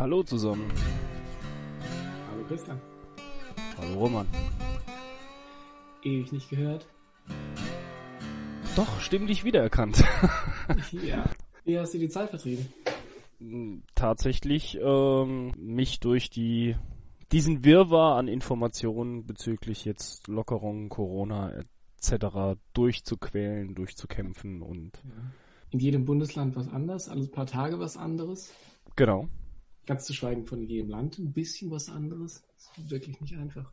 Hallo zusammen. Hallo Christian. Hallo Roman. Ewig nicht gehört. Doch, stimmlich wiedererkannt. ja. Wie hast du die Zeit vertrieben? Tatsächlich ähm, mich durch die diesen Wirrwarr an Informationen bezüglich jetzt Lockerungen, Corona etc. durchzuquälen, durchzukämpfen und in jedem Bundesland was anderes, alle paar Tage was anderes. Genau. Ganz zu schweigen von jedem Land ein bisschen was anderes. Das ist wirklich nicht einfach.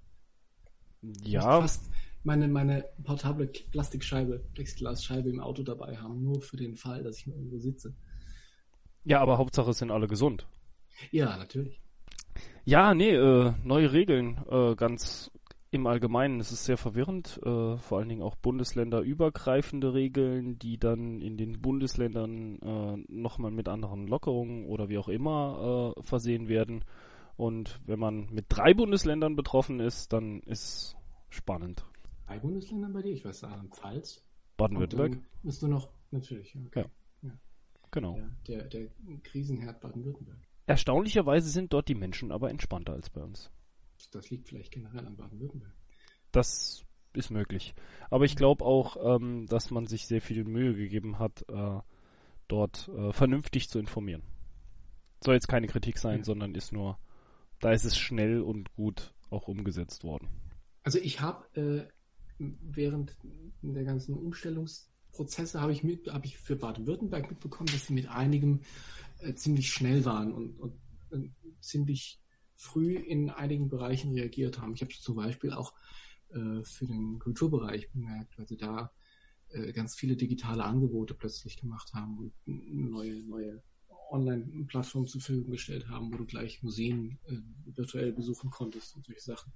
Ja. Fast meine, meine portable Plastikscheibe, Plexiglasscheibe im Auto dabei haben, nur für den Fall, dass ich mal irgendwo sitze. Ja, aber Hauptsache es sind alle gesund. Ja, natürlich. Ja, nee, äh, neue Regeln, äh, ganz im Allgemeinen. Es ist sehr verwirrend, äh, vor allen Dingen auch bundesländerübergreifende Regeln, die dann in den Bundesländern äh, nochmal mit anderen Lockerungen oder wie auch immer äh, versehen werden. Und wenn man mit drei Bundesländern betroffen ist, dann ist spannend. Drei Bundesländer bei dir? Ich weiß Rheinland-Pfalz. Baden-Württemberg. Bist du noch, natürlich, okay. Ja. ja. Genau. Der, der, der Krisenherd Baden-Württemberg. Erstaunlicherweise sind dort die Menschen aber entspannter als bei uns. Das liegt vielleicht generell an Baden-Württemberg. Das ist möglich. Aber ich glaube auch, ähm, dass man sich sehr viel Mühe gegeben hat, äh, dort äh, vernünftig zu informieren. Soll jetzt keine Kritik sein, ja. sondern ist nur, da ist es schnell und gut auch umgesetzt worden. Also ich habe äh, während der ganzen Umstellungsprozesse habe ich mit, habe ich für Baden-Württemberg mitbekommen, dass sie mit einigem äh, ziemlich schnell waren und, und ziemlich früh in einigen Bereichen reagiert haben. Ich habe es zum Beispiel auch äh, für den Kulturbereich bemerkt, weil sie da äh, ganz viele digitale Angebote plötzlich gemacht haben und neue, neue Online-Plattformen zur Verfügung gestellt haben, wo du gleich Museen äh, virtuell besuchen konntest und solche Sachen.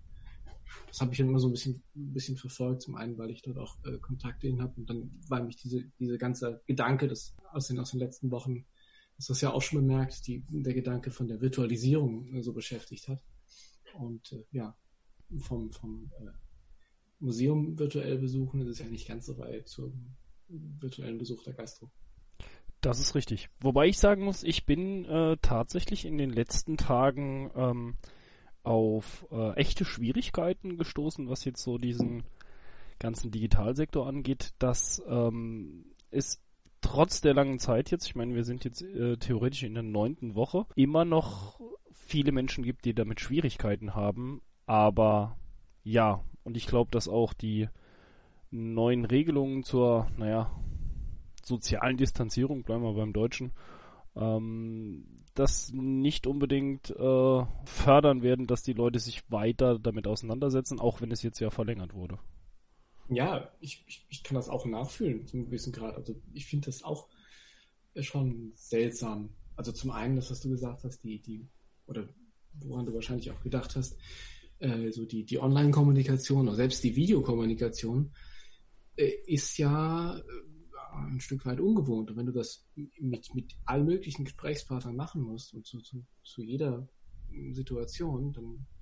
Das habe ich dann immer so ein bisschen, ein bisschen verfolgt, zum einen, weil ich dort auch äh, Kontakte hin habe und dann war mich diese, diese ganze Gedanke das aus den, aus den letzten Wochen hast das ja auch schon bemerkt, die, der Gedanke von der Virtualisierung äh, so beschäftigt hat. Und äh, ja, vom, vom äh, Museum virtuell besuchen ist es ja nicht ganz so weit zum virtuellen Besuch der Gastro. Das ist richtig. Wobei ich sagen muss, ich bin äh, tatsächlich in den letzten Tagen ähm, auf äh, echte Schwierigkeiten gestoßen, was jetzt so diesen ganzen Digitalsektor angeht, dass ähm, es trotz der langen Zeit jetzt, ich meine, wir sind jetzt äh, theoretisch in der neunten Woche, immer noch viele Menschen gibt, die damit Schwierigkeiten haben. Aber ja, und ich glaube, dass auch die neuen Regelungen zur, naja, sozialen Distanzierung, bleiben wir beim Deutschen, ähm, das nicht unbedingt äh, fördern werden, dass die Leute sich weiter damit auseinandersetzen, auch wenn es jetzt ja verlängert wurde ja, ich, ich, ich kann das auch nachfühlen, zum gewissen Grad. Also ich finde das auch schon seltsam. Also zum einen, das, was du gesagt hast, die, die, oder woran du wahrscheinlich auch gedacht hast, äh, so die, die Online-Kommunikation oder selbst die Videokommunikation äh, ist ja äh, ein Stück weit ungewohnt. Und wenn du das mit, mit allen möglichen Gesprächspartnern machen musst und zu, zu, zu jeder Situation, dann äh,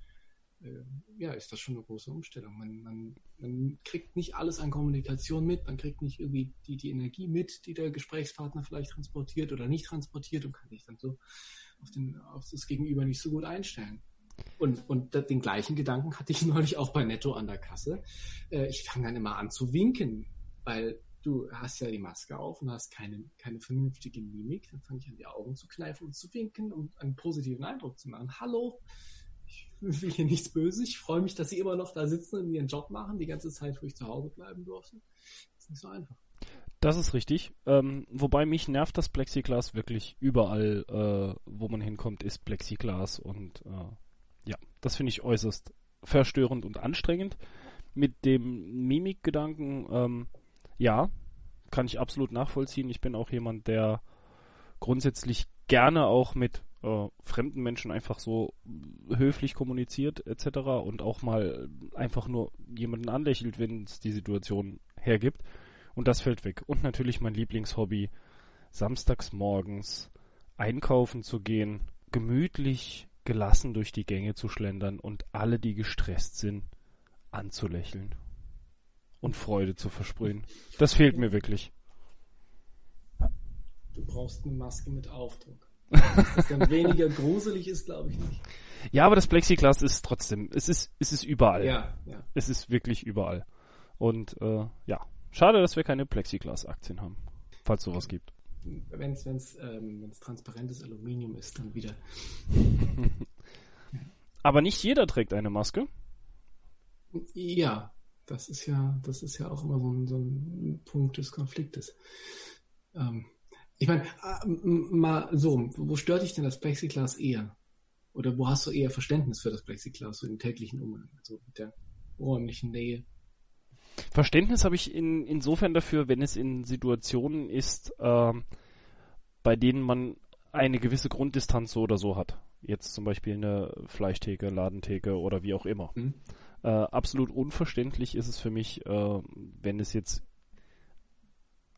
ja, ist das schon eine große Umstellung. Man, man, man kriegt nicht alles an Kommunikation mit, man kriegt nicht irgendwie die, die Energie mit, die der Gesprächspartner vielleicht transportiert oder nicht transportiert und kann sich dann so auf, den, auf das Gegenüber nicht so gut einstellen. Und, und den gleichen Gedanken hatte ich neulich auch bei Netto an der Kasse. Äh, ich fange dann immer an zu winken, weil du hast ja die Maske auf und hast keine, keine vernünftige Mimik. Dann fange ich an, die Augen zu kneifen und zu winken, um einen positiven Eindruck zu machen. Hallo, will hier nichts Böses. Ich freue mich, dass sie immer noch da sitzen und ihren Job machen, die ganze Zeit, wo ich zu Hause bleiben durfte. Ist nicht so einfach. Das ist richtig. Ähm, wobei mich nervt das Plexiglas wirklich überall, äh, wo man hinkommt, ist Plexiglas und äh, ja, das finde ich äußerst verstörend und anstrengend. Mit dem Mimikgedanken, ähm, ja, kann ich absolut nachvollziehen. Ich bin auch jemand, der grundsätzlich gerne auch mit äh, fremden Menschen einfach so höflich kommuniziert etc. und auch mal einfach nur jemanden anlächelt, wenn es die Situation hergibt. Und das fällt weg. Und natürlich mein Lieblingshobby, samstags morgens einkaufen zu gehen, gemütlich, gelassen durch die Gänge zu schlendern und alle, die gestresst sind, anzulächeln und Freude zu versprühen. Das fehlt mir wirklich. Du brauchst eine Maske mit Aufdruck. Dass das dann weniger gruselig ist, glaube ich nicht. Ja, aber das Plexiglas ist trotzdem, es ist, es ist überall. Ja, ja. Es ist wirklich überall. Und äh, ja, schade, dass wir keine Plexiglas-Aktien haben, falls sowas gibt. Wenn es wenn's, ähm, wenn's transparentes Aluminium ist, dann wieder. aber nicht jeder trägt eine Maske. Ja, das ist ja, das ist ja auch immer so ein, so ein Punkt des Konfliktes. Ähm, ich meine, äh, mal so, wo stört dich denn das Plexiglas eher? Oder wo hast du eher Verständnis für das Plexiglas, so im täglichen Umgang, also mit der räumlichen Nähe? Verständnis habe ich in, insofern dafür, wenn es in Situationen ist, äh, bei denen man eine gewisse Grunddistanz so oder so hat. Jetzt zum Beispiel eine Fleischtheke, Ladentheke oder wie auch immer. Mhm. Äh, absolut unverständlich ist es für mich, äh, wenn es jetzt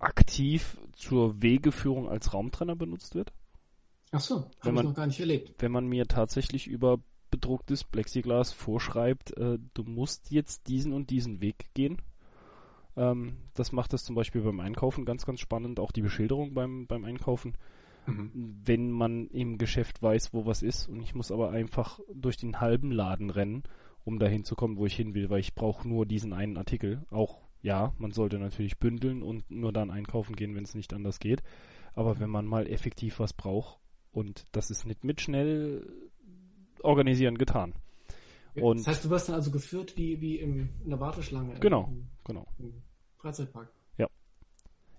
aktiv zur Wegeführung als Raumtrenner benutzt wird. Ach so, habe ich noch gar nicht erlebt. Wenn man mir tatsächlich über bedrucktes Plexiglas vorschreibt, äh, du musst jetzt diesen und diesen Weg gehen. Ähm, das macht es zum Beispiel beim Einkaufen ganz, ganz spannend, auch die Beschilderung beim, beim Einkaufen. Mhm. Wenn man im Geschäft weiß, wo was ist und ich muss aber einfach durch den halben Laden rennen, um dahin zu kommen, wo ich hin will, weil ich brauche nur diesen einen Artikel. Auch ja, man sollte natürlich bündeln und nur dann einkaufen gehen, wenn es nicht anders geht. Aber wenn man mal effektiv was braucht und das ist nicht mit schnell organisieren getan. Und das heißt, du wirst dann also geführt wie, wie im, in der Warteschlange. Genau, im, genau. Im Freizeitpark. Ja.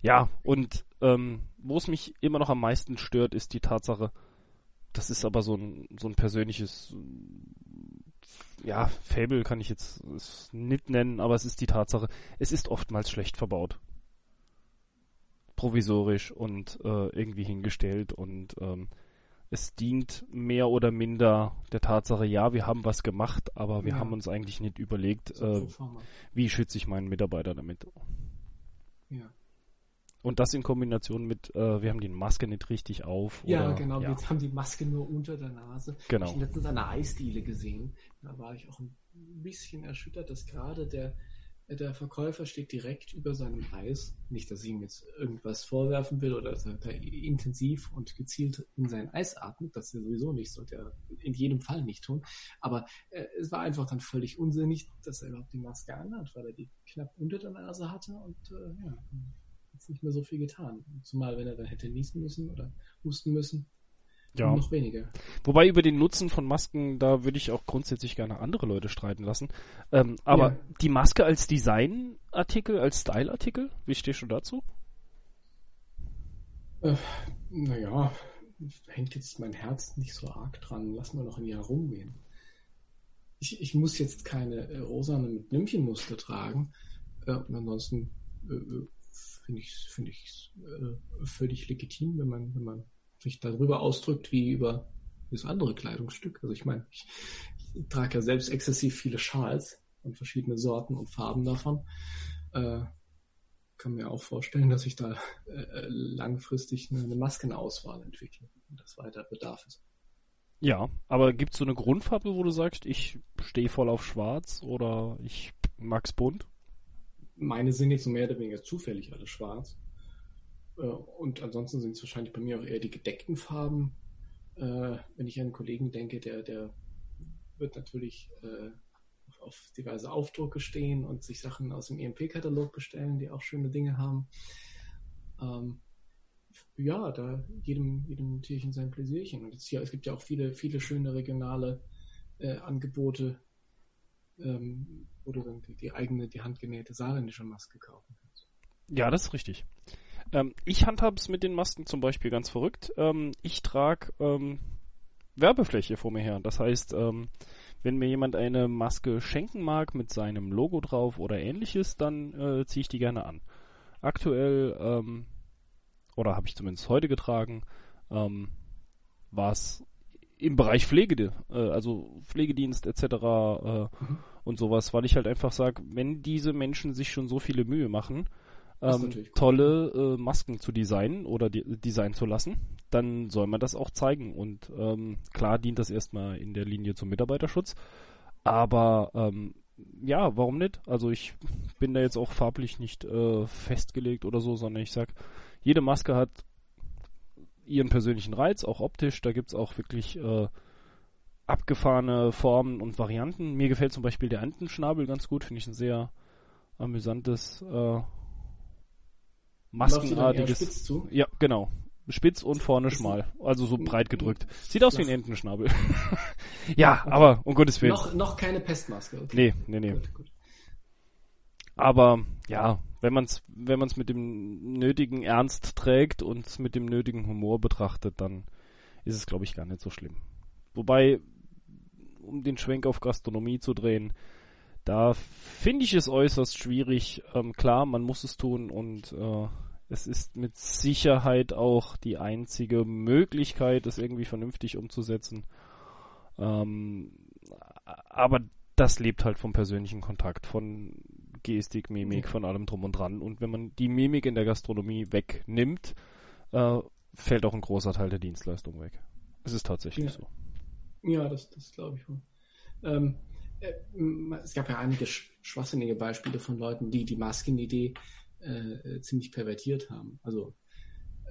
Ja, und ähm, wo es mich immer noch am meisten stört, ist die Tatsache, das ist aber so ein, so ein persönliches ja, Fable kann ich jetzt nicht nennen, aber es ist die Tatsache, es ist oftmals schlecht verbaut. Provisorisch und äh, irgendwie hingestellt und ähm, es dient mehr oder minder der Tatsache, ja, wir haben was gemacht, aber wir ja. haben uns eigentlich nicht überlegt, äh, wie schütze ich meinen Mitarbeiter damit. Ja. Und das in Kombination mit, äh, wir haben die Maske nicht richtig auf. Ja, oder, genau, ja. wir haben die Maske nur unter der Nase. Genau. Ich habe letztens eine Eisdiele gesehen. Da war ich auch ein bisschen erschüttert, dass gerade der, der Verkäufer steht direkt über seinem Eis. Nicht, dass ich ihm jetzt irgendwas vorwerfen will oder dass er da intensiv und gezielt in sein Eis atmet. Das ist ja sowieso nicht, sollte er in jedem Fall nicht tun. Aber äh, es war einfach dann völlig unsinnig, dass er überhaupt die Maske anhat, weil er die knapp unter der Nase hatte und äh, ja, hat nicht mehr so viel getan. Zumal, wenn er dann hätte niesen müssen oder husten müssen, ja. noch weniger. Wobei über den Nutzen von Masken, da würde ich auch grundsätzlich gerne andere Leute streiten lassen. Ähm, aber ja. die Maske als Designartikel, als Styleartikel, wie stehst du dazu? Äh, naja, hängt jetzt mein Herz nicht so arg dran. Lass mal noch ein Jahr rumgehen. Ich, ich muss jetzt keine äh, rosane mit Blümchenmuster tragen. Äh, und ansonsten äh, äh finde ich es find äh, völlig legitim, wenn man, wenn man sich darüber ausdrückt wie über das andere Kleidungsstück. Also ich meine, ich, ich trage ja selbst exzessiv viele Schals und verschiedene Sorten und Farben davon. Äh, kann mir auch vorstellen, dass ich da äh, langfristig eine, eine Maskenauswahl entwickle und das weiter Bedarf ist. Ja, aber gibt es so eine Grundfarbe, wo du sagst, ich stehe voll auf Schwarz oder ich mag's bunt? Meine sind jetzt so mehr oder weniger zufällig alle schwarz. Äh, und ansonsten sind es wahrscheinlich bei mir auch eher die gedeckten Farben. Äh, wenn ich an einen Kollegen denke, der, der wird natürlich äh, auf diverse Aufdrucke stehen und sich Sachen aus dem EMP-Katalog bestellen, die auch schöne Dinge haben. Ähm, ja, da jedem, jedem Tierchen sein Pläsierchen. Und es gibt ja auch viele, viele schöne regionale Angebote, ähm, wo du dann die, die, eigene, die handgenähte saarländische Maske kaufen kannst. Ja, das ist richtig. Ähm, ich handhabe es mit den Masken zum Beispiel ganz verrückt. Ähm, ich trage ähm, Werbefläche vor mir her. Das heißt, ähm, wenn mir jemand eine Maske schenken mag mit seinem Logo drauf oder ähnliches, dann äh, ziehe ich die gerne an. Aktuell, ähm, oder habe ich zumindest heute getragen, ähm, war es im Bereich Pflege, äh, also Pflegedienst etc. Äh, mhm. und sowas, weil ich halt einfach sage, wenn diese Menschen sich schon so viele Mühe machen, ähm, tolle äh, Masken zu designen oder de designen zu lassen, dann soll man das auch zeigen. Und ähm, klar dient das erstmal in der Linie zum Mitarbeiterschutz. Aber ähm, ja, warum nicht? Also ich bin da jetzt auch farblich nicht äh, festgelegt oder so, sondern ich sag, jede Maske hat ihren persönlichen Reiz, auch optisch. Da gibt's auch wirklich äh, abgefahrene Formen und Varianten. Mir gefällt zum Beispiel der Entenschnabel ganz gut, finde ich ein sehr amüsantes äh, maskenartiges. Ja, genau. Spitz und vorne schmal. Also so breit gedrückt. Sieht aus wie ein Entenschnabel. ja, aber um Gottes Willen. Noch, noch keine Pestmaske. Okay. Nee, nee, nee. Gut, gut. Aber ja, wenn man es wenn man's mit dem nötigen Ernst trägt und mit dem nötigen Humor betrachtet, dann ist es, glaube ich, gar nicht so schlimm. Wobei, um den Schwenk auf Gastronomie zu drehen, da finde ich es äußerst schwierig. Ähm, klar, man muss es tun und äh, es ist mit Sicherheit auch die einzige Möglichkeit, es irgendwie vernünftig umzusetzen. Ähm, aber das lebt halt vom persönlichen Kontakt, von Gestik, Mimik, ja. von allem drum und dran. Und wenn man die Mimik in der Gastronomie wegnimmt, äh, fällt auch ein großer Teil der Dienstleistung weg. Es ist tatsächlich ja. so. Ja, das, das glaube ich wohl. Ähm, äh, es gab ja einige schwachsinnige Beispiele von Leuten, die die Maskenidee äh, ziemlich pervertiert haben. Also,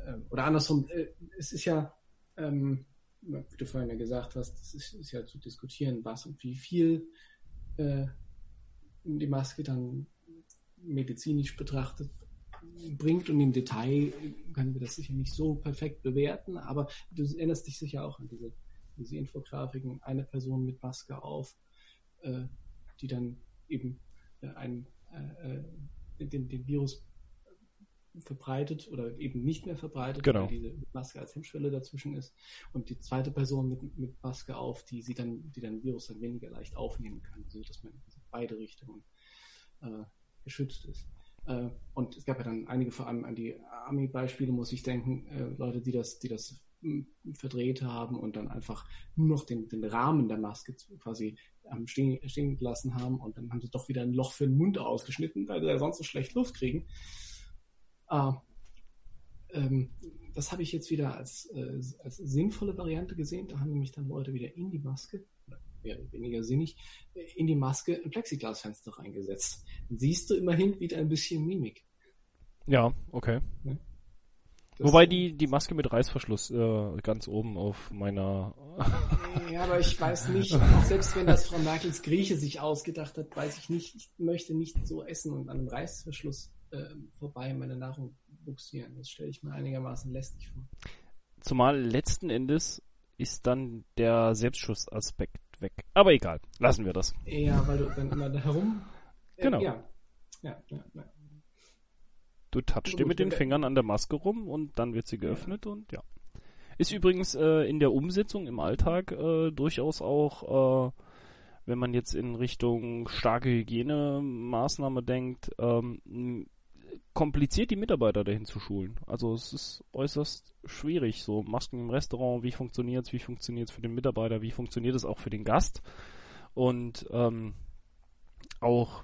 äh, oder andersrum, äh, es ist ja, ähm, wie du vorhin ja gesagt hast, es ist, ist, ja zu diskutieren, was und wie viel äh, die Maske dann medizinisch betrachtet bringt und im Detail können wir das sicher nicht so perfekt bewerten, aber du erinnerst dich sicher auch an diese, diese Infografiken, eine Person mit Maske auf, äh, die dann eben äh, ein, äh, äh den, den Virus verbreitet oder eben nicht mehr verbreitet, genau. weil diese Maske als Hemmschwelle dazwischen ist. Und die zweite Person mit, mit Maske auf, die sie dann, die dann Virus dann weniger leicht aufnehmen kann, so dass man beide Richtungen äh, geschützt ist. Äh, und es gab ja dann einige, vor allem an die Army-Beispiele muss ich denken, äh, Leute, die das, die das hm, verdreht haben und dann einfach nur noch den, den Rahmen der Maske quasi ähm, stehen, stehen gelassen haben und dann haben sie doch wieder ein Loch für den Mund ausgeschnitten, weil sie ja sonst so schlecht Luft kriegen. Äh, ähm, das habe ich jetzt wieder als, äh, als sinnvolle Variante gesehen. Da haben nämlich dann Leute wieder in die Maske mehr oder weniger sinnig, in die Maske ein Plexiglasfenster reingesetzt. Dann siehst du immerhin wieder ein bisschen Mimik. Ja, okay. Ja. Wobei die, die Maske mit Reißverschluss äh, ganz oben auf meiner. ja, aber ich weiß nicht, selbst wenn das Frau Merkels Grieche sich ausgedacht hat, weiß ich nicht, ich möchte nicht so essen und an einem Reißverschluss äh, vorbei meine Nahrung buxieren. Das stelle ich mir einigermaßen lästig vor. Zumal letzten Endes ist dann der Selbstschussaspekt weg. Aber egal, lassen wir das. Ja, weil du dann immer da herum. Äh, genau. Ja. Ja, ja, ja. Du touchst dir mit den Fingern an der Maske rum und dann wird sie geöffnet ja. und ja. Ist übrigens äh, in der Umsetzung im Alltag äh, durchaus auch, äh, wenn man jetzt in Richtung starke Hygienemaßnahme denkt, ähm, kompliziert, die Mitarbeiter dahin zu schulen. Also es ist äußerst schwierig. So Masken im Restaurant, wie funktioniert es, wie funktioniert es für den Mitarbeiter, wie funktioniert es auch für den Gast. Und ähm, auch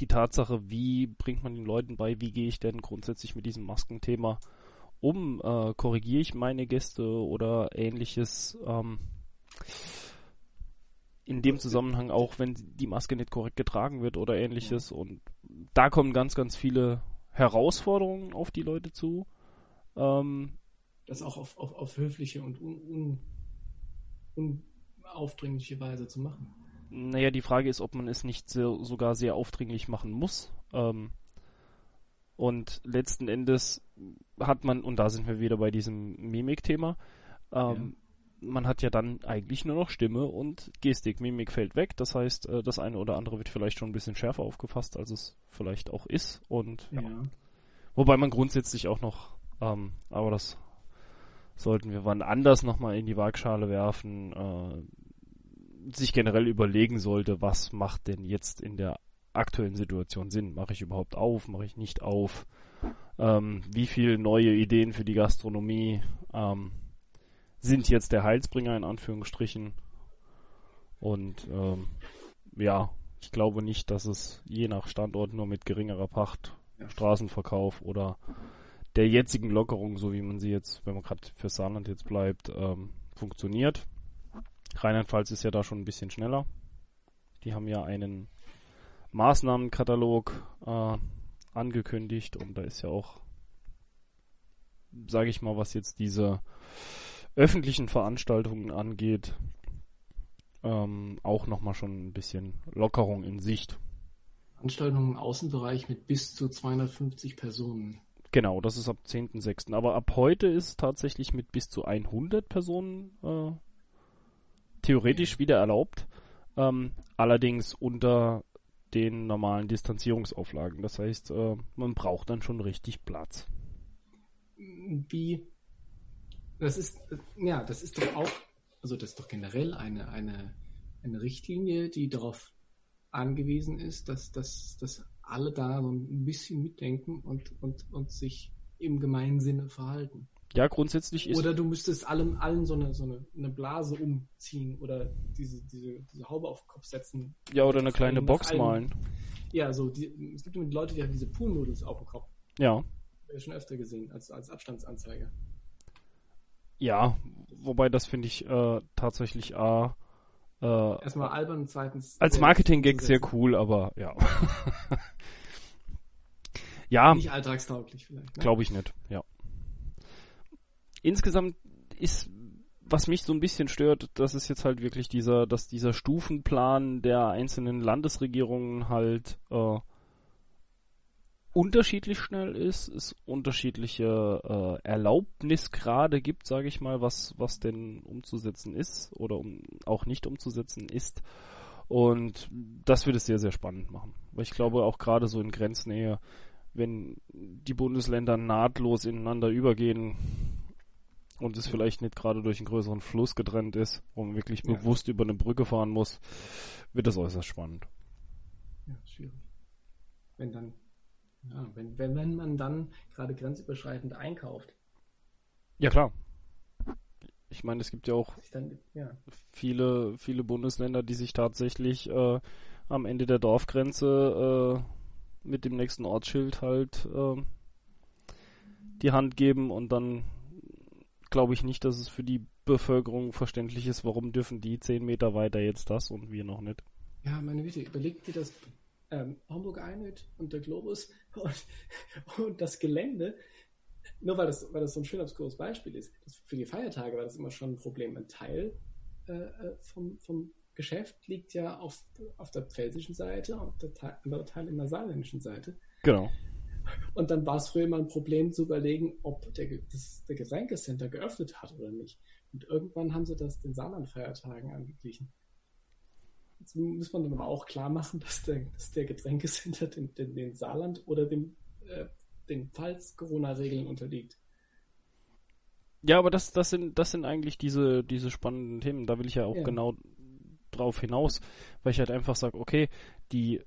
die Tatsache, wie bringt man den Leuten bei, wie gehe ich denn grundsätzlich mit diesem Maskenthema um, äh, korrigiere ich meine Gäste oder ähnliches. Ähm, in dem Zusammenhang auch, wenn die Maske nicht korrekt getragen wird oder ähnliches. Und da kommen ganz, ganz viele Herausforderungen auf die Leute zu. Ähm, das auch auf, auf, auf höfliche und un, un, unaufdringliche Weise zu machen. Naja, die Frage ist, ob man es nicht sehr, sogar sehr aufdringlich machen muss. Ähm, und letzten Endes hat man, und da sind wir wieder bei diesem Mimik-Thema, ähm, ja. Man hat ja dann eigentlich nur noch Stimme und Gestik. Mimik fällt weg, das heißt, äh, das eine oder andere wird vielleicht schon ein bisschen schärfer aufgefasst, als es vielleicht auch ist. Und ja. ja. Wobei man grundsätzlich auch noch, ähm, aber das sollten wir wann anders nochmal in die Waagschale werfen, äh, sich generell überlegen sollte, was macht denn jetzt in der aktuellen Situation Sinn? Mache ich überhaupt auf? Mache ich nicht auf? Ähm, wie viele neue Ideen für die Gastronomie ähm, sind jetzt der Heilsbringer in Anführungsstrichen? Und ähm, ja, ich glaube nicht, dass es je nach Standort nur mit geringerer Pacht. Straßenverkauf oder der jetzigen Lockerung, so wie man sie jetzt, wenn man gerade für Saarland jetzt bleibt, ähm, funktioniert. Rheinland-Pfalz ist ja da schon ein bisschen schneller. Die haben ja einen Maßnahmenkatalog äh, angekündigt und da ist ja auch sage ich mal, was jetzt diese öffentlichen Veranstaltungen angeht, ähm, auch nochmal schon ein bisschen Lockerung in Sicht. Veranstaltungen im Außenbereich mit bis zu 250 Personen. Genau, das ist ab 10.06. Aber ab heute ist es tatsächlich mit bis zu 100 Personen äh, theoretisch wieder erlaubt. Ähm, allerdings unter den normalen Distanzierungsauflagen. Das heißt, äh, man braucht dann schon richtig Platz. Wie, das ist, ja, das ist doch auch, also das ist doch generell eine, eine, eine Richtlinie, die darauf angewiesen ist, dass, dass, dass alle da so ein bisschen mitdenken und, und, und sich im gemeinen Sinne verhalten. Ja, grundsätzlich ist. Oder du müsstest allen, allen so, eine, so eine, eine Blase umziehen oder diese, diese, diese Haube auf den Kopf setzen. Ja, oder eine kleine Box allen, malen. Ja, so, die, es gibt Leute, die haben diese Poolnudels auf dem Kopf. Ja. Schon öfter gesehen, als, als Abstandsanzeige. Ja, wobei das finde ich äh, tatsächlich A. Äh, Erstmal albern und zweitens. Als Marketing-Gag sehr cool, aber ja. ja. Nicht alltagstauglich vielleicht. Ne? Glaube ich nicht, ja insgesamt ist, was mich so ein bisschen stört, das ist jetzt halt wirklich dieser, dass dieser Stufenplan der einzelnen Landesregierungen halt äh, unterschiedlich schnell ist, es unterschiedliche äh, Erlaubnisgrade gibt, sage ich mal, was, was denn umzusetzen ist oder um, auch nicht umzusetzen ist. Und das wird es sehr, sehr spannend machen. Weil ich glaube, auch gerade so in Grenznähe, wenn die Bundesländer nahtlos ineinander übergehen, und es vielleicht nicht gerade durch einen größeren Fluss getrennt ist, wo man wirklich ja. bewusst über eine Brücke fahren muss, wird das äußerst spannend. Ja, schwierig. Wenn dann, ja, wenn, wenn, wenn man dann gerade grenzüberschreitend einkauft. Ja, klar. Ich meine, es gibt ja auch dann, ja. viele, viele Bundesländer, die sich tatsächlich äh, am Ende der Dorfgrenze äh, mit dem nächsten Ortsschild halt äh, die Hand geben und dann glaube ich nicht, dass es für die Bevölkerung verständlich ist, warum dürfen die zehn Meter weiter jetzt das und wir noch nicht. Ja, meine Güte, überleg dir das ähm, Hamburg Einheit und der Globus und, und, das Gelände, nur weil das, weil das so ein schön obskures Beispiel ist, für die Feiertage war das immer schon ein Problem. Ein Teil äh, äh, vom, vom Geschäft liegt ja auf, auf der pfälzischen Seite und der Teil, andere Teil in der saarländischen Seite. Genau. Und dann war es früher immer ein Problem zu überlegen, ob der, das, der Getränkecenter geöffnet hat oder nicht. Und irgendwann haben sie das den Saarlandfeiertagen angeglichen. Jetzt muss man dann aber auch klar machen, dass der, dass der Getränkecenter den, den, den Saarland oder dem, äh, den Pfalz Corona-Regeln unterliegt. Ja, aber das, das sind, das sind eigentlich diese, diese spannenden Themen. Da will ich ja auch ja. genau drauf hinaus, weil ich halt einfach sage, okay, die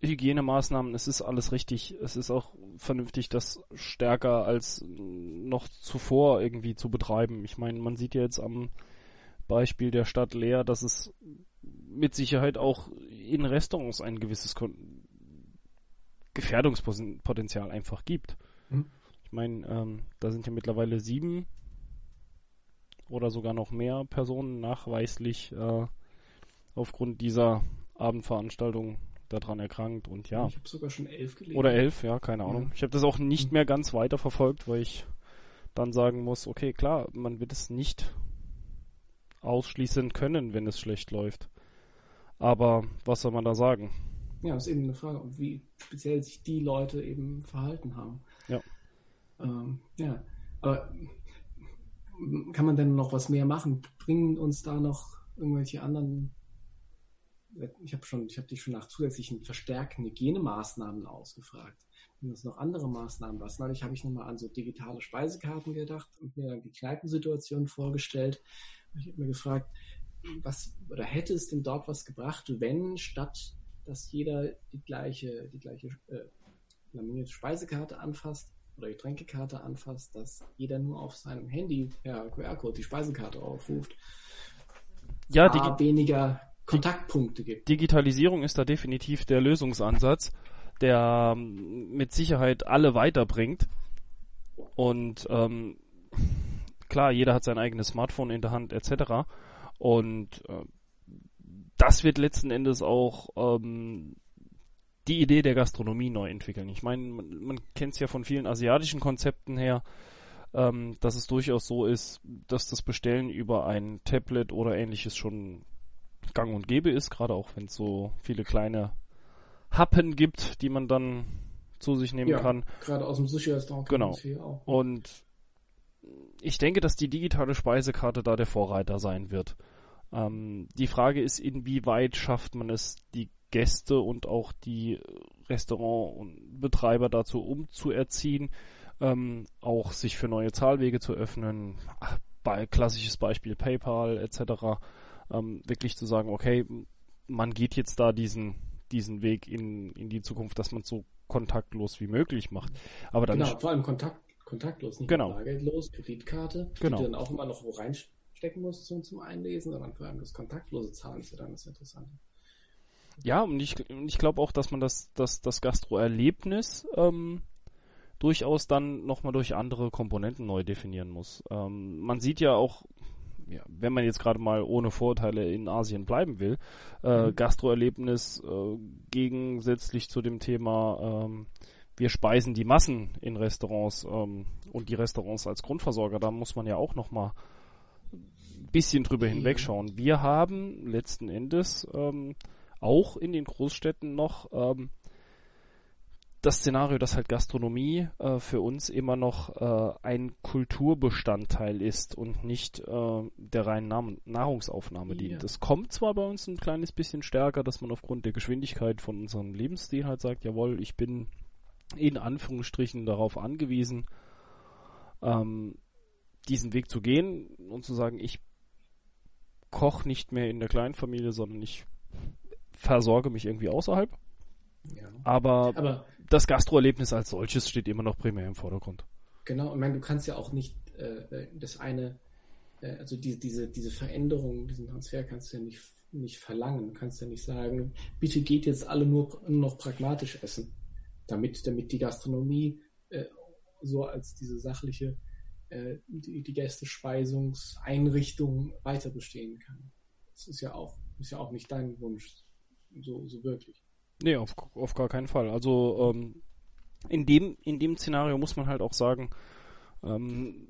Hygienemaßnahmen, es ist alles richtig. Es ist auch vernünftig, das stärker als noch zuvor irgendwie zu betreiben. Ich meine, man sieht ja jetzt am Beispiel der Stadt Leer, dass es mit Sicherheit auch in Restaurants ein gewisses Gefährdungspotenzial einfach gibt. Hm. Ich meine, ähm, da sind ja mittlerweile sieben oder sogar noch mehr Personen nachweislich äh, aufgrund dieser Abendveranstaltung daran erkrankt und ja. Ich habe sogar schon elf gelesen. Oder elf, ja, keine Ahnung. Ja. Ich habe das auch nicht mhm. mehr ganz weiter verfolgt, weil ich dann sagen muss, okay, klar, man wird es nicht ausschließen können, wenn es schlecht läuft. Aber was soll man da sagen? Ja, das ist eben eine Frage, wie speziell sich die Leute eben verhalten haben. Ja. Ähm, ja, aber kann man denn noch was mehr machen? Bringen uns da noch irgendwelche anderen ich habe schon, ich habe dich schon nach zusätzlichen verstärkten Hygienemaßnahmen ausgefragt. Wenn es noch andere Maßnahmen was. Neulich habe ich nochmal an so digitale Speisekarten gedacht und mir dann die Kneipensituation vorgestellt. Ich habe mir gefragt, was oder hätte es denn dort was gebracht, wenn statt dass jeder die gleiche, die gleiche äh, laminierte Speisekarte anfasst oder Getränkekarte anfasst, dass jeder nur auf seinem Handy per QR-Code die Speisekarte aufruft. Ja, die weniger Kontaktpunkte gibt. Digitalisierung ist da definitiv der Lösungsansatz, der ähm, mit Sicherheit alle weiterbringt. Und ähm, klar, jeder hat sein eigenes Smartphone in der Hand etc. Und äh, das wird letzten Endes auch ähm, die Idee der Gastronomie neu entwickeln. Ich meine, man, man kennt es ja von vielen asiatischen Konzepten her, ähm, dass es durchaus so ist, dass das Bestellen über ein Tablet oder ähnliches schon gang und gäbe ist, gerade auch wenn es so viele kleine Happen gibt, die man dann zu sich nehmen Ja, kann. gerade aus dem Sushi-Restaurant Genau. Und ich denke, dass die digitale Speisekarte da der Vorreiter sein wird. Ähm, die Frage ist, inwieweit schafft man es, die Gäste und auch die Restaurant- und Betreiber dazu umzuerziehen, ähm, auch sich für neue Zahlwege zu öffnen. Ach, Bei klassisches Beispiel PayPal etc. Ähm, wirklich zu sagen, okay, man geht jetzt da diesen diesen Weg in, in die Zukunft, dass man es so kontaktlos wie möglich macht. Aber dann genau, vor allem Kontakt, kontaktlos, nicht Genau. bargeldlos, Kreditkarte, Genau. die du dann auch immer noch wo reinstecken musst zum, zum Einlesen, sondern vor allem das kontaktlose Zahlen ist ja dann das Interessante. Ja, und ich, ich glaube auch, dass man das, das, das Gastro-Erlebnis ähm, durchaus dann nochmal durch andere Komponenten neu definieren muss. Ähm, man sieht ja auch, ja, wenn man jetzt gerade mal ohne Vorurteile in Asien bleiben will, äh, Mhm. Gastroerlebnis äh, gegensätzlich zu dem Thema, ähm, wir speisen die Massen in Restaurants ähm, und die Restaurants als Grundversorger, da muss man ja auch nochmal ein bisschen drüber Ja. hinwegschauen. Wir haben letzten Endes ähm, auch in den Großstädten noch ähm, das Szenario, dass halt Gastronomie äh, für uns immer noch äh, ein Kulturbestandteil ist und nicht äh, der reinen Nahrung- Nahrungsaufnahme Ja. dient. Das kommt zwar bei uns ein kleines bisschen stärker, dass man aufgrund der Geschwindigkeit von unserem Lebensstil halt sagt, jawohl, ich bin in Anführungsstrichen darauf angewiesen, ähm, diesen Weg zu gehen und zu sagen, ich koche nicht mehr in der Kleinfamilie, sondern ich versorge mich irgendwie außerhalb. Ja. Aber Aber das Gastroerlebnis als solches steht immer noch primär im Vordergrund. Genau, ich meine, du kannst ja auch nicht äh, das eine, äh, also die, diese, diese Veränderung, diesen Transfer kannst du ja nicht, nicht verlangen. Du kannst ja nicht sagen, bitte geht jetzt alle nur, nur noch pragmatisch essen, damit, damit die Gastronomie äh, so als diese sachliche, äh, die, die Gästespeisungseinrichtung weiter bestehen kann. Das ist ja auch, ist ja auch nicht dein Wunsch, so, so wirklich. Nee, auf, auf gar keinen Fall. Also ähm, in, dem, in dem Szenario muss man halt auch sagen, ähm,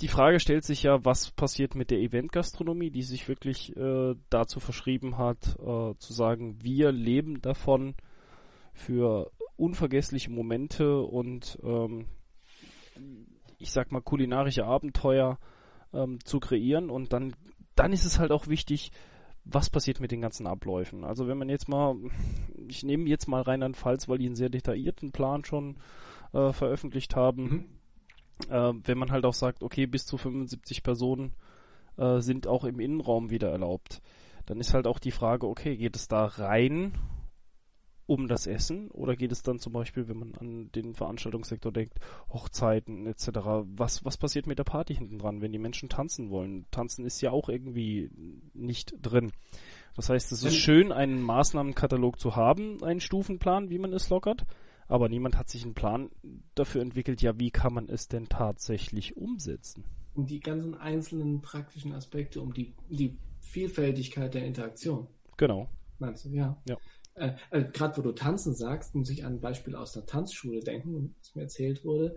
die Frage stellt sich ja, was passiert mit der Eventgastronomie, die sich wirklich äh, dazu verschrieben hat, äh, zu sagen, wir leben davon für unvergessliche Momente und ähm, ich sag mal kulinarische Abenteuer ähm, zu kreieren und dann, dann ist es halt auch wichtig, was passiert mit den ganzen Abläufen. Also wenn man jetzt mal, ich nehme jetzt mal Rheinland-Pfalz, weil die einen sehr detaillierten Plan schon äh, veröffentlicht haben, Mhm. äh, wenn man halt auch sagt, okay, bis zu 75 Personen äh, sind auch im Innenraum wieder erlaubt, dann ist halt auch die Frage, okay, geht es da rein um das Essen oder geht es dann zum Beispiel, wenn man an den Veranstaltungssektor denkt, Hochzeiten etc., was, was passiert mit der Party hinten dran, wenn die Menschen tanzen wollen? Tanzen ist ja auch irgendwie nicht drin. Das heißt, es ist schön, einen Maßnahmenkatalog zu haben, einen Stufenplan, wie man es lockert, aber niemand hat sich einen Plan dafür entwickelt, ja, wie kann man es denn tatsächlich umsetzen? um die ganzen einzelnen praktischen Aspekte, um die, die Vielfältigkeit der Interaktion. Genau. Meinst du, ja? Ja. Äh, äh, Gerade wo du tanzen sagst, muss ich an ein Beispiel aus der Tanzschule denken, was mir erzählt wurde.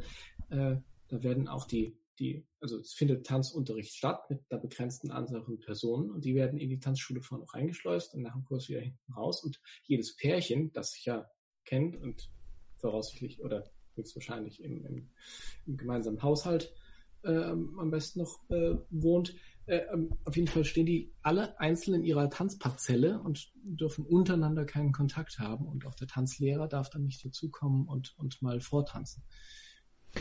Äh, da werden auch die, die, also es findet Tanzunterricht statt mit einer begrenzten Anzahl von Personen und die werden in die Tanzschule vorne reingeschleust und nach dem Kurs wieder hinten raus. Und jedes Pärchen, das sich ja kennt und voraussichtlich oder höchstwahrscheinlich im, im, im gemeinsamen Haushalt ähm, am besten noch äh, wohnt, äh, ähm, auf jeden Fall stehen die alle einzeln in ihrer Tanzparzelle und dürfen untereinander keinen Kontakt haben und auch der Tanzlehrer darf dann nicht dazukommen und, und mal vortanzen.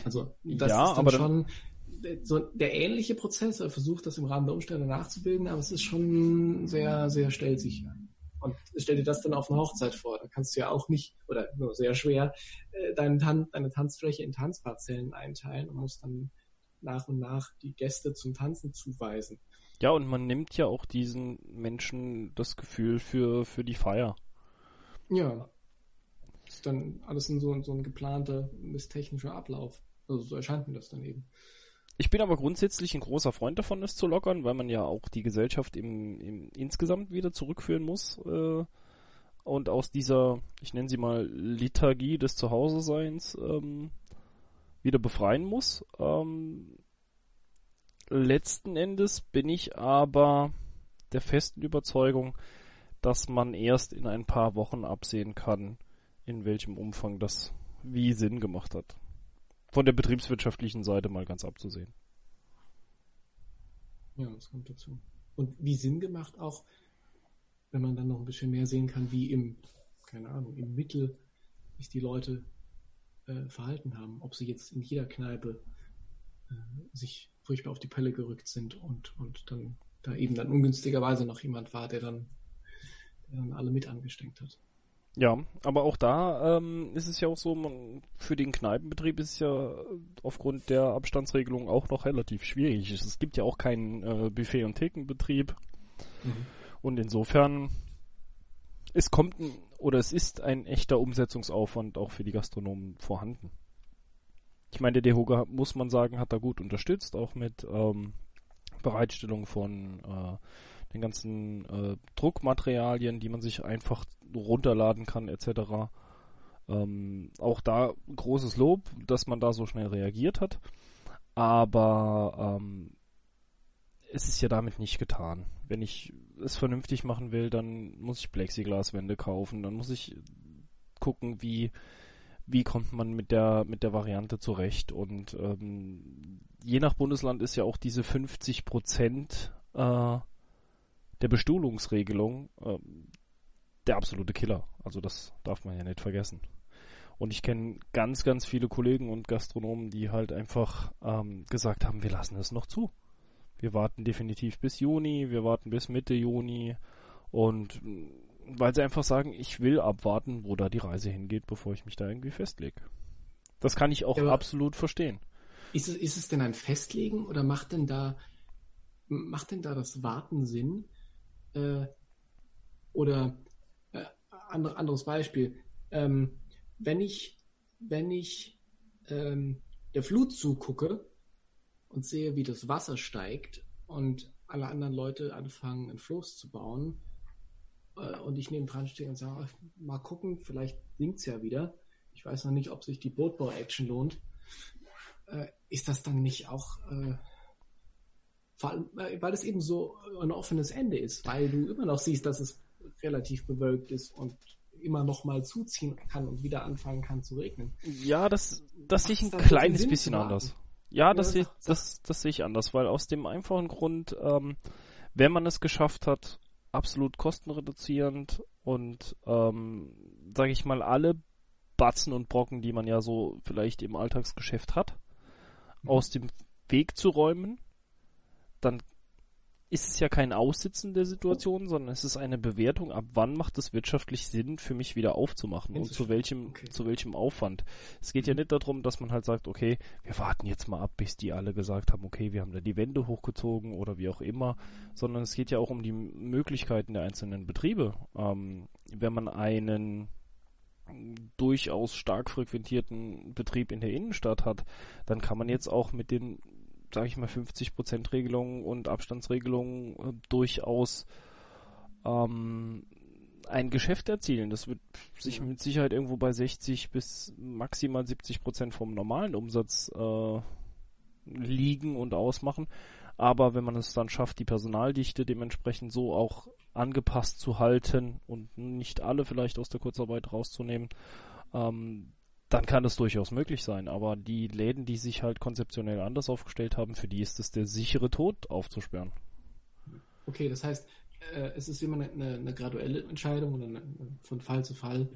Also das Ja, ist dann schon äh, so der ähnliche Prozess. Er versucht das im Rahmen der Umstände nachzubilden, aber es ist schon sehr, sehr stellsicher. Und stell dir das dann auf einer Hochzeit vor. Da kannst du ja auch nicht, oder nur sehr schwer, äh, deine, Tan deine Tanzfläche in Tanzparzellen einteilen und musst dann nach und nach die Gäste zum Tanzen zuweisen. Ja, und man nimmt ja auch diesen Menschen das Gefühl für, für die Feier. Ja. Das ist dann alles in so, so ein geplanter, bis technischer Ablauf. Also so erscheint mir das dann eben. Ich bin aber grundsätzlich ein großer Freund davon, es zu lockern, weil man ja auch die Gesellschaft im, im insgesamt wieder zurückführen muss äh, und aus dieser, ich nenne sie mal Liturgie des Zuhause-Seins ähm, wieder befreien muss. Ähm, letzten Endes bin ich aber der festen Überzeugung, dass man erst in ein paar Wochen absehen kann, in welchem Umfang das wie Sinn gemacht hat. Von der betriebswirtschaftlichen Seite mal ganz abzusehen. Ja, das kommt dazu. Und wie Sinn gemacht auch, wenn man dann noch ein bisschen mehr sehen kann, wie im, keine Ahnung, im Mittel sich die Leute äh, verhalten haben. Ob sie jetzt in jeder Kneipe äh, sich furchtbar auf die Pelle gerückt sind und, und dann da eben dann ungünstigerweise noch jemand war, der dann, der dann alle mit angesteckt hat. Ja, aber auch da ähm, ist es ja auch so, man, für den Kneipenbetrieb ist es ja aufgrund der Abstandsregelung auch noch relativ schwierig. Es gibt ja auch keinen äh, Buffet- und Thekenbetrieb. Mhm. Und insofern, es kommt ein, oder es ist ein echter Umsetzungsaufwand auch für die Gastronomen vorhanden. Ich meine, der DEHOGA, muss man sagen, hat da gut unterstützt, auch mit ähm, Bereitstellung von äh, den ganzen äh, Druckmaterialien, die man sich einfach runterladen kann, etc. Ähm, auch da großes Lob, dass man da so schnell reagiert hat. Aber ähm, es ist ja damit nicht getan. Wenn ich es vernünftig machen will, dann muss ich Plexiglaswände kaufen, dann muss ich gucken, wie wie kommt man mit der mit der Variante zurecht und ähm, je nach Bundesland ist ja auch diese 50 Prozent äh, der Bestuhlungsregelung äh, der absolute Killer. Also das darf man ja nicht vergessen. Und ich kenne ganz, ganz viele Kollegen und Gastronomen, die halt einfach ähm, gesagt haben, wir lassen es noch zu. Wir warten definitiv bis Juni, wir warten bis Mitte Juni und mm, weil sie einfach sagen, ich will abwarten, wo da die Reise hingeht, bevor ich mich da irgendwie festlege. Das kann ich auch ja, absolut verstehen. Ist es, ist es denn ein Festlegen oder macht denn da macht denn da das Warten Sinn? Äh, oder äh, andere, anderes Beispiel. Ähm, wenn ich, wenn ich ähm, der Flut zugucke und sehe, wie das Wasser steigt und alle anderen Leute anfangen, ein Floß zu bauen äh, und ich neben dran stehe und sage, mal gucken, vielleicht sinkt es ja wieder. Ich weiß noch nicht, ob sich die Bootbau-Action lohnt. Äh, ist das dann nicht auch äh, vor allem, weil es eben so ein offenes Ende ist, weil du immer noch siehst, dass es relativ bewölkt ist und immer noch mal zuziehen kann und wieder anfangen kann zu regnen. Ja, das, das sehe ich ein kleines bisschen anders. Ja, das, ja, das, das, das sehe ich anders, weil aus dem einfachen Grund, ähm, wenn man es geschafft hat, absolut kostenreduzierend und, ähm, sage ich mal, alle Batzen und Brocken, die man ja so vielleicht im Alltagsgeschäft hat, mhm. aus dem Weg zu räumen, dann ist es ja kein Aussitzen der Situation, sondern es ist eine Bewertung, ab wann macht es wirtschaftlich Sinn, für mich wieder aufzumachen und zu welchem, okay. zu welchem Aufwand. Es geht ja nicht darum, dass man halt sagt, okay, wir warten jetzt mal ab, bis die alle gesagt haben, okay, wir haben da die Wände hochgezogen oder wie auch immer, sondern es geht ja auch um die Möglichkeiten der einzelnen Betriebe. Ähm, wenn man einen durchaus stark frequentierten Betrieb in der Innenstadt hat, dann kann man jetzt auch mit den sage ich mal, 50% Regelungen und Abstandsregelungen äh, durchaus ähm, ein Geschäft erzielen. Das wird sich mit Sicherheit irgendwo bei 60 bis maximal 70% vom normalen Umsatz äh, liegen und ausmachen. Aber wenn man es dann schafft, die Personaldichte dementsprechend so auch angepasst zu halten und nicht alle vielleicht aus der Kurzarbeit rauszunehmen, ähm, dann kann es durchaus möglich sein. Aber die Läden, die sich halt konzeptionell anders aufgestellt haben, für die ist es der sichere Tod aufzusperren. Okay, das heißt, äh, es ist immer eine, eine graduelle Entscheidung oder eine, von Fall zu Fall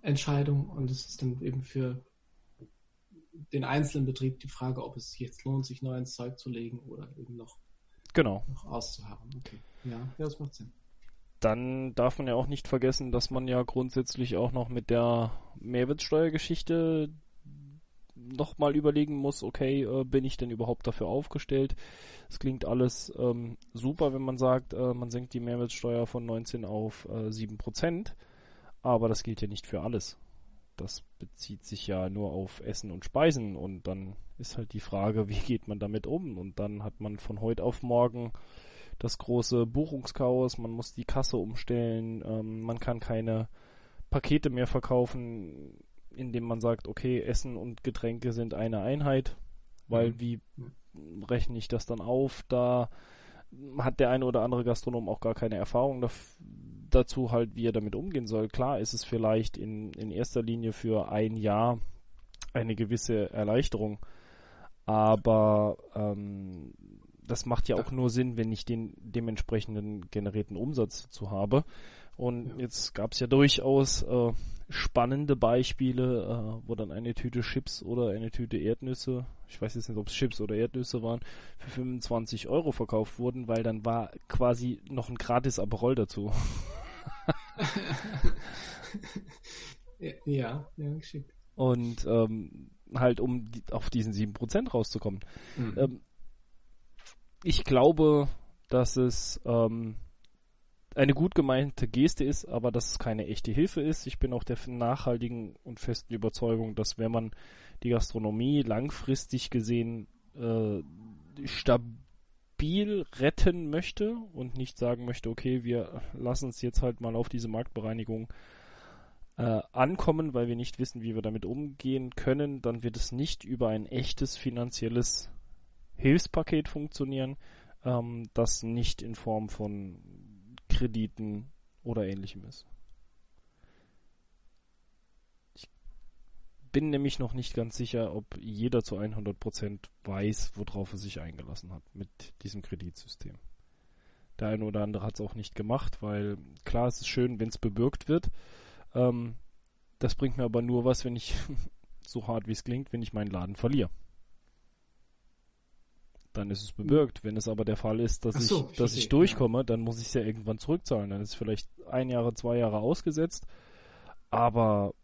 Entscheidung und es ist dann eben für den einzelnen Betrieb die Frage, ob es jetzt lohnt, sich neu ins Zeug zu legen oder eben noch, genau. noch auszuharren. Okay. Ja, ja, das macht Sinn dann darf man ja auch nicht vergessen, dass man ja grundsätzlich auch noch mit der Mehrwertsteuergeschichte nochmal überlegen muss, okay, äh, bin ich denn überhaupt dafür aufgestellt? Es klingt alles ähm, super, wenn man sagt, äh, man senkt die Mehrwertsteuer von 19 auf äh, 7%, aber das gilt ja nicht für alles. Das bezieht sich ja nur auf Essen und Speisen und dann ist halt die Frage, wie geht man damit um? Und dann hat man von heute auf morgen das große Buchungschaos, man muss die Kasse umstellen, ähm, man kann keine Pakete mehr verkaufen, indem man sagt, okay, Essen und Getränke sind eine Einheit. Weil mhm. wie rechne ich das dann auf? Da hat der eine oder andere Gastronom auch gar keine Erfahrung dazu halt, wie er damit umgehen soll. Klar ist es vielleicht in, in erster Linie für ein Jahr eine gewisse Erleichterung, aber ähm, das macht ja auch nur Sinn, wenn ich den dementsprechenden generierten Umsatz dazu habe. Und ja. jetzt gab es ja durchaus äh, spannende Beispiele, äh, wo dann eine Tüte Chips oder eine Tüte Erdnüsse, ich weiß jetzt nicht, ob es Chips oder Erdnüsse waren, für 25 Euro verkauft wurden, weil dann war quasi noch ein gratis Aperol dazu. ja, ja, geschickt. Und ähm, halt, um die, auf diesen 7% rauszukommen. Mhm. Ähm, ich glaube, dass es ähm, eine gut gemeinte Geste ist, aber dass es keine echte Hilfe ist. Ich bin auch der nachhaltigen und festen Überzeugung, dass wenn man die Gastronomie langfristig gesehen äh, stabil retten möchte und nicht sagen möchte, okay, wir lassen es jetzt halt mal auf diese Marktbereinigung äh, ankommen, weil wir nicht wissen, wie wir damit umgehen können, dann wird es nicht über ein echtes finanzielles Hilfspaket funktionieren, ähm, das nicht in Form von Krediten oder ähnlichem ist. Ich bin nämlich noch nicht ganz sicher, ob jeder zu 100% weiß, worauf er sich eingelassen hat mit diesem Kreditsystem. Der eine oder andere hat es auch nicht gemacht, weil klar, es ist schön, wenn es bewirkt wird. Ähm, das bringt mir aber nur was, wenn ich, so hart wie es klingt, wenn ich meinen Laden verliere dann ist es bewirkt. Wenn es aber der Fall ist, dass so, ich, dass ich, ich durchkomme, ja. dann muss ich es ja irgendwann zurückzahlen. Dann ist es vielleicht ein Jahre, zwei Jahre ausgesetzt, aber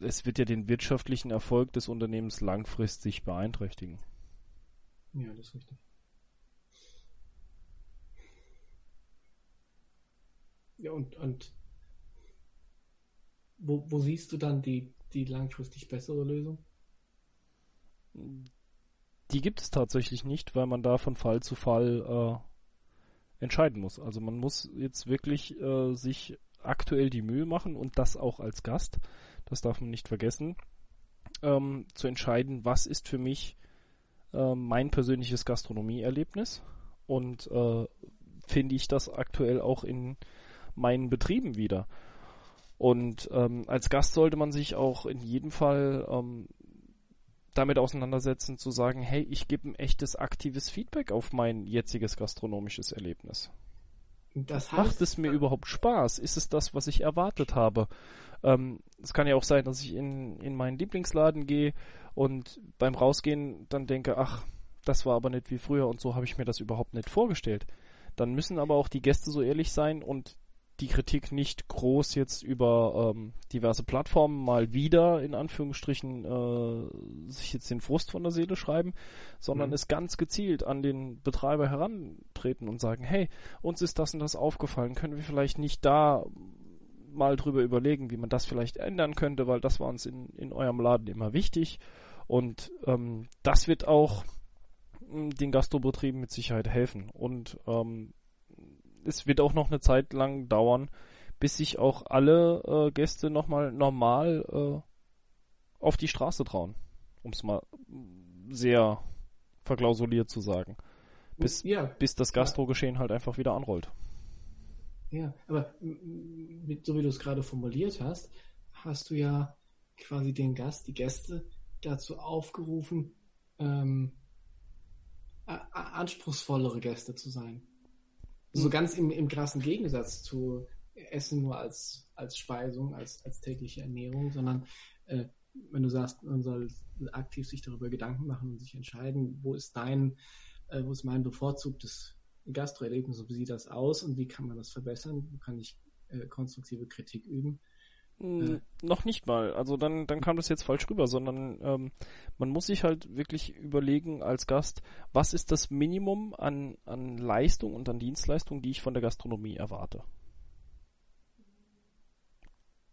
es wird ja den wirtschaftlichen Erfolg des Unternehmens langfristig beeinträchtigen. Ja, das ist richtig. Ja, und, und wo, wo siehst du dann die, die langfristig bessere Lösung? Die gibt es tatsächlich nicht, weil man da von Fall zu Fall äh, entscheiden muss. Also man muss jetzt wirklich äh, sich aktuell die Mühe machen und das auch als Gast, das darf man nicht vergessen, ähm, zu entscheiden, was ist für mich äh, mein persönliches Gastronomieerlebnis und äh, finde ich das aktuell auch in meinen Betrieben wieder. Und ähm, als Gast sollte man sich auch in jedem Fall ähm, damit auseinandersetzen, zu sagen, hey, ich gebe ein echtes aktives Feedback auf mein jetziges gastronomisches Erlebnis. Das heißt, Macht es mir überhaupt Spaß? Ist es das, was ich erwartet habe? Ähm, es kann ja auch sein, dass ich in, in meinen Lieblingsladen gehe und beim Rausgehen dann denke, ach, das war aber nicht wie früher und so habe ich mir das überhaupt nicht vorgestellt. Dann müssen aber auch die Gäste so ehrlich sein und die Kritik nicht groß jetzt über ähm, diverse Plattformen mal wieder in Anführungsstrichen äh, sich jetzt den Frust von der Seele schreiben, sondern mhm. es ganz gezielt an den Betreiber herantreten und sagen, hey, uns ist das und das aufgefallen, können wir vielleicht nicht da mal drüber überlegen, wie man das vielleicht ändern könnte, weil das war uns in, in eurem Laden immer wichtig und ähm, das wird auch hm, den Gastrobetrieben mit Sicherheit helfen und ähm, es wird auch noch eine Zeit lang dauern, bis sich auch alle äh, Gäste nochmal normal äh, auf die Straße trauen. Um es mal sehr verklausuliert zu sagen. Bis, ja, bis das Gastrogeschehen halt einfach wieder anrollt. Ja, aber mit, so wie du es gerade formuliert hast, hast du ja quasi den Gast, die Gäste dazu aufgerufen, ähm, anspruchsvollere Gäste zu sein. So hm. ganz im, im krassen Gegensatz zu Essen nur als, als Speisung, als, als tägliche Ernährung, sondern äh, wenn du sagst, man soll aktiv sich darüber Gedanken machen und sich entscheiden, wo ist dein, äh, wo ist mein bevorzugtes Gastroerlebnis wie sieht das aus und wie kann man das verbessern, wo kann ich äh, konstruktive Kritik üben, hm, noch nicht mal. Also dann, dann kam das jetzt falsch rüber, sondern ähm, man muss sich halt wirklich überlegen als Gast, was ist das Minimum an, an Leistung und an Dienstleistung, die ich von der Gastronomie erwarte.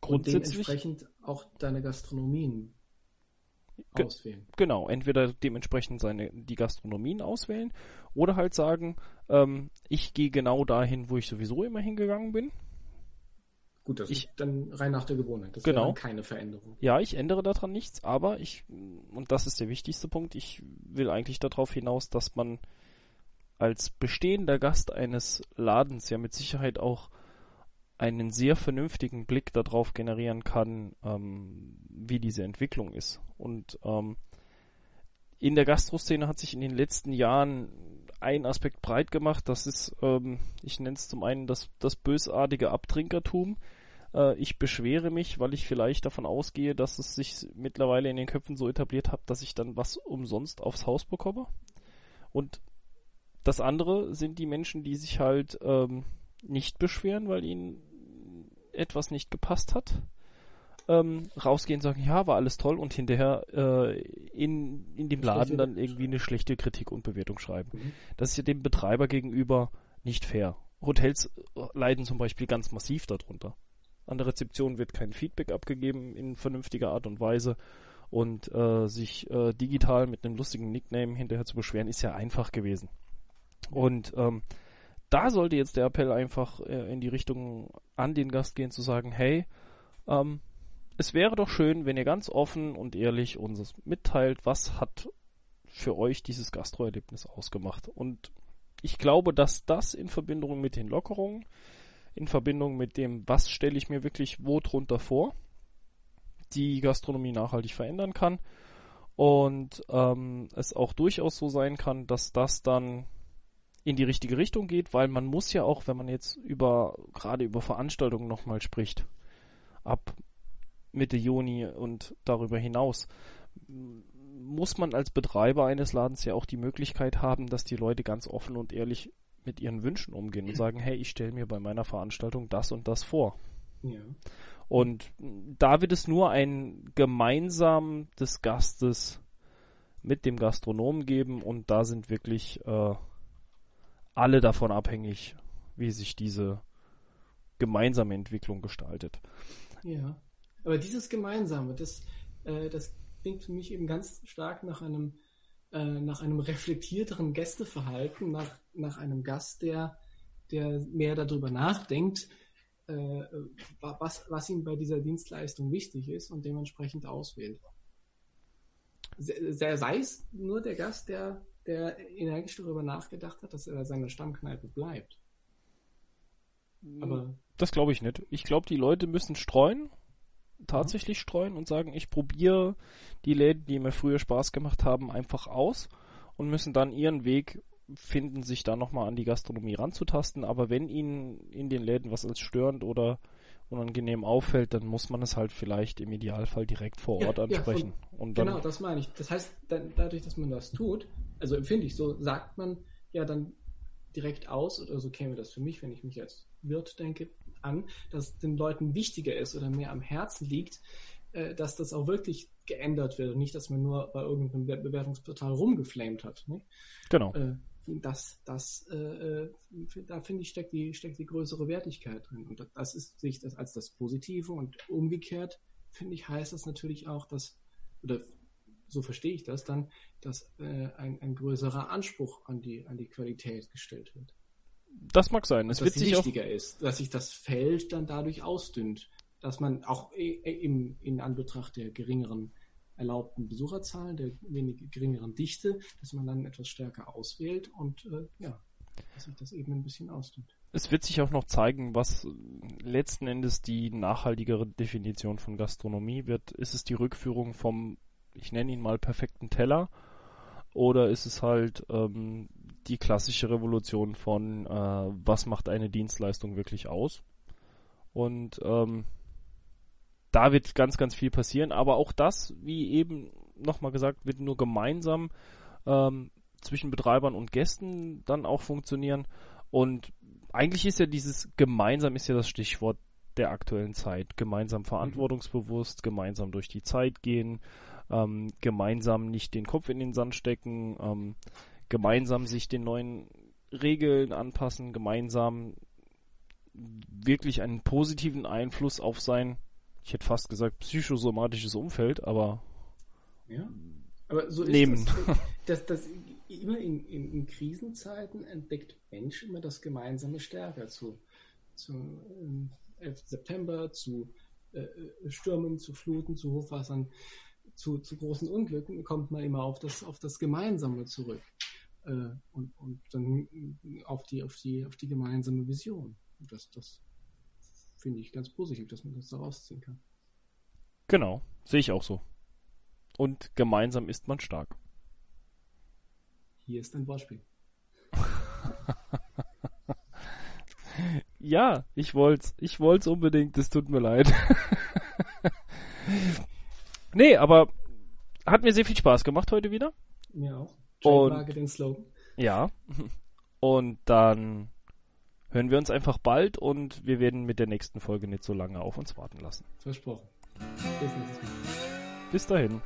Grundsätzlich. Und dementsprechend auch deine Gastronomien auswählen. Genau, entweder dementsprechend seine, die Gastronomien auswählen oder halt sagen, ähm, ich gehe genau dahin, wo ich sowieso immer hingegangen bin Gut, das ich, ist dann rein nach der Gewohnheit. Das genau. keine Veränderung. Ja, ich ändere daran nichts, aber ich, und das ist der wichtigste Punkt, ich will eigentlich darauf hinaus, dass man als bestehender Gast eines Ladens ja mit Sicherheit auch einen sehr vernünftigen Blick darauf generieren kann, ähm, wie diese Entwicklung ist. Und ähm, in der Gastroszene hat sich in den letzten Jahren ein Aspekt breit gemacht. Das ist, ähm, ich nenne es zum einen das, das bösartige Abtrinkertum. Äh, ich beschwere mich, weil ich vielleicht davon ausgehe, dass es sich mittlerweile in den Köpfen so etabliert hat, dass ich dann was umsonst aufs Haus bekomme. Und das andere sind die Menschen, die sich halt ähm, nicht beschweren, weil ihnen etwas nicht gepasst hat. Ähm, rausgehen, sagen, ja, war alles toll und hinterher äh, in, in dem Laden dann irgendwie eine schlechte Kritik und Bewertung schreiben. Mhm. Das ist ja dem Betreiber gegenüber nicht fair. Hotels äh, leiden zum Beispiel ganz massiv darunter. An der Rezeption wird kein Feedback abgegeben in vernünftiger Art und Weise und äh, sich äh, digital mit einem lustigen Nickname hinterher zu beschweren, ist ja einfach gewesen. Und ähm, da sollte jetzt der Appell einfach äh, in die Richtung an den Gast gehen, zu sagen, hey, ähm, es wäre doch schön, wenn ihr ganz offen und ehrlich uns mitteilt, was hat für euch dieses Gastroerlebnis ausgemacht. Und ich glaube, dass das in Verbindung mit den Lockerungen, in Verbindung mit dem, was stelle ich mir wirklich wo drunter vor, die Gastronomie nachhaltig verändern kann. Und ähm, es auch durchaus so sein kann, dass das dann in die richtige Richtung geht, weil man muss ja auch, wenn man jetzt über, gerade über Veranstaltungen nochmal spricht, ab Mitte Juni und darüber hinaus, muss man als Betreiber eines Ladens ja auch die Möglichkeit haben, dass die Leute ganz offen und ehrlich mit ihren Wünschen umgehen und sagen, hey, ich stelle mir bei meiner Veranstaltung das und das vor. Ja. Und da wird es nur ein gemeinsam des Gastes mit dem Gastronomen geben und da sind wirklich äh, alle davon abhängig, wie sich diese gemeinsame Entwicklung gestaltet. Ja, aber dieses Gemeinsame, das, äh, das klingt für mich eben ganz stark nach einem, äh, nach einem reflektierteren Gästeverhalten, nach, nach einem Gast, der, der mehr darüber nachdenkt, äh, was, was ihm bei dieser Dienstleistung wichtig ist und dementsprechend auswählt. Sei es nur der Gast, der der energisch darüber nachgedacht hat, dass er seine Stammkneipe bleibt. Aber das glaube ich nicht. Ich glaube, die Leute müssen streuen, tatsächlich streuen und sagen, ich probiere die Läden, die mir früher Spaß gemacht haben, einfach aus und müssen dann ihren Weg finden, sich da nochmal an die Gastronomie ranzutasten. Aber wenn ihnen in den Läden was als störend oder unangenehm auffällt, dann muss man es halt vielleicht im Idealfall direkt vor Ort ja, ansprechen. Ja, und, und genau, das meine ich. Das heißt, dann, dadurch, dass man das tut, also empfinde ich so, sagt man ja dann direkt aus, oder so käme das für mich, wenn ich mich als Wirt denke, an, dass den Leuten wichtiger ist oder mehr am Herzen liegt, äh, dass das auch wirklich geändert wird und nicht, dass man nur bei irgendeinem Bewertungsportal rumgeflamed hat. Ne? Genau. Äh, das, das, äh, äh da finde ich, steckt die, steckt die größere Wertigkeit drin. Und das ist sich das als das Positive und umgekehrt, finde ich, heißt das natürlich auch, dass, oder so verstehe ich das dann, dass äh, ein, ein größerer Anspruch an die, an die Qualität gestellt wird. Das mag sein. Es wird wichtiger auch... ist, dass sich das Feld dann dadurch ausdünnt, dass man auch im, in Anbetracht der geringeren erlaubten Besucherzahlen, der wenig geringeren Dichte, dass man dann etwas stärker auswählt und äh, ja, dass sich das eben ein bisschen ausdünnt. Es wird sich auch noch zeigen, was letzten Endes die nachhaltigere Definition von Gastronomie wird. Ist es die Rückführung vom ich nenne ihn mal perfekten Teller, oder ist es halt ähm, die klassische Revolution von, äh, was macht eine Dienstleistung wirklich aus? Und ähm, da wird ganz, ganz viel passieren, aber auch das, wie eben nochmal gesagt, wird nur gemeinsam ähm, zwischen Betreibern und Gästen dann auch funktionieren. Und eigentlich ist ja dieses gemeinsam ist ja das Stichwort der aktuellen Zeit. Gemeinsam mhm. verantwortungsbewusst, gemeinsam durch die Zeit gehen, ähm, gemeinsam nicht den Kopf in den Sand stecken, ähm, gemeinsam sich den neuen Regeln anpassen, gemeinsam wirklich einen positiven Einfluss auf sein, ich hätte fast gesagt, psychosomatisches Umfeld, aber ja. Aber so nehmen. Das, das, das immer in, in, in, Krisenzeiten entdeckt Mensch immer das gemeinsame Stärker zu, zu ähm, 11. September, zu äh, Stürmen, zu Fluten, zu Hochwassern, zu, zu großen Unglücken, kommt man immer auf das, auf das Gemeinsame zurück. Äh, und, und dann auf die, auf die, auf die gemeinsame Vision. Das, das finde ich ganz positiv, dass man das da rausziehen kann. Genau, sehe ich auch so. Und gemeinsam ist man stark. Hier ist ein Wortspiel. ja, ich wollt's. Ich wollt's unbedingt. Es tut mir leid. nee, aber hat mir sehr viel Spaß gemacht heute wieder. Mir auch. Und den Slogan. ja. Und dann hören wir uns einfach bald und wir werden mit der nächsten Folge nicht so lange auf uns warten lassen. Versprochen. Bis. Bis dahin.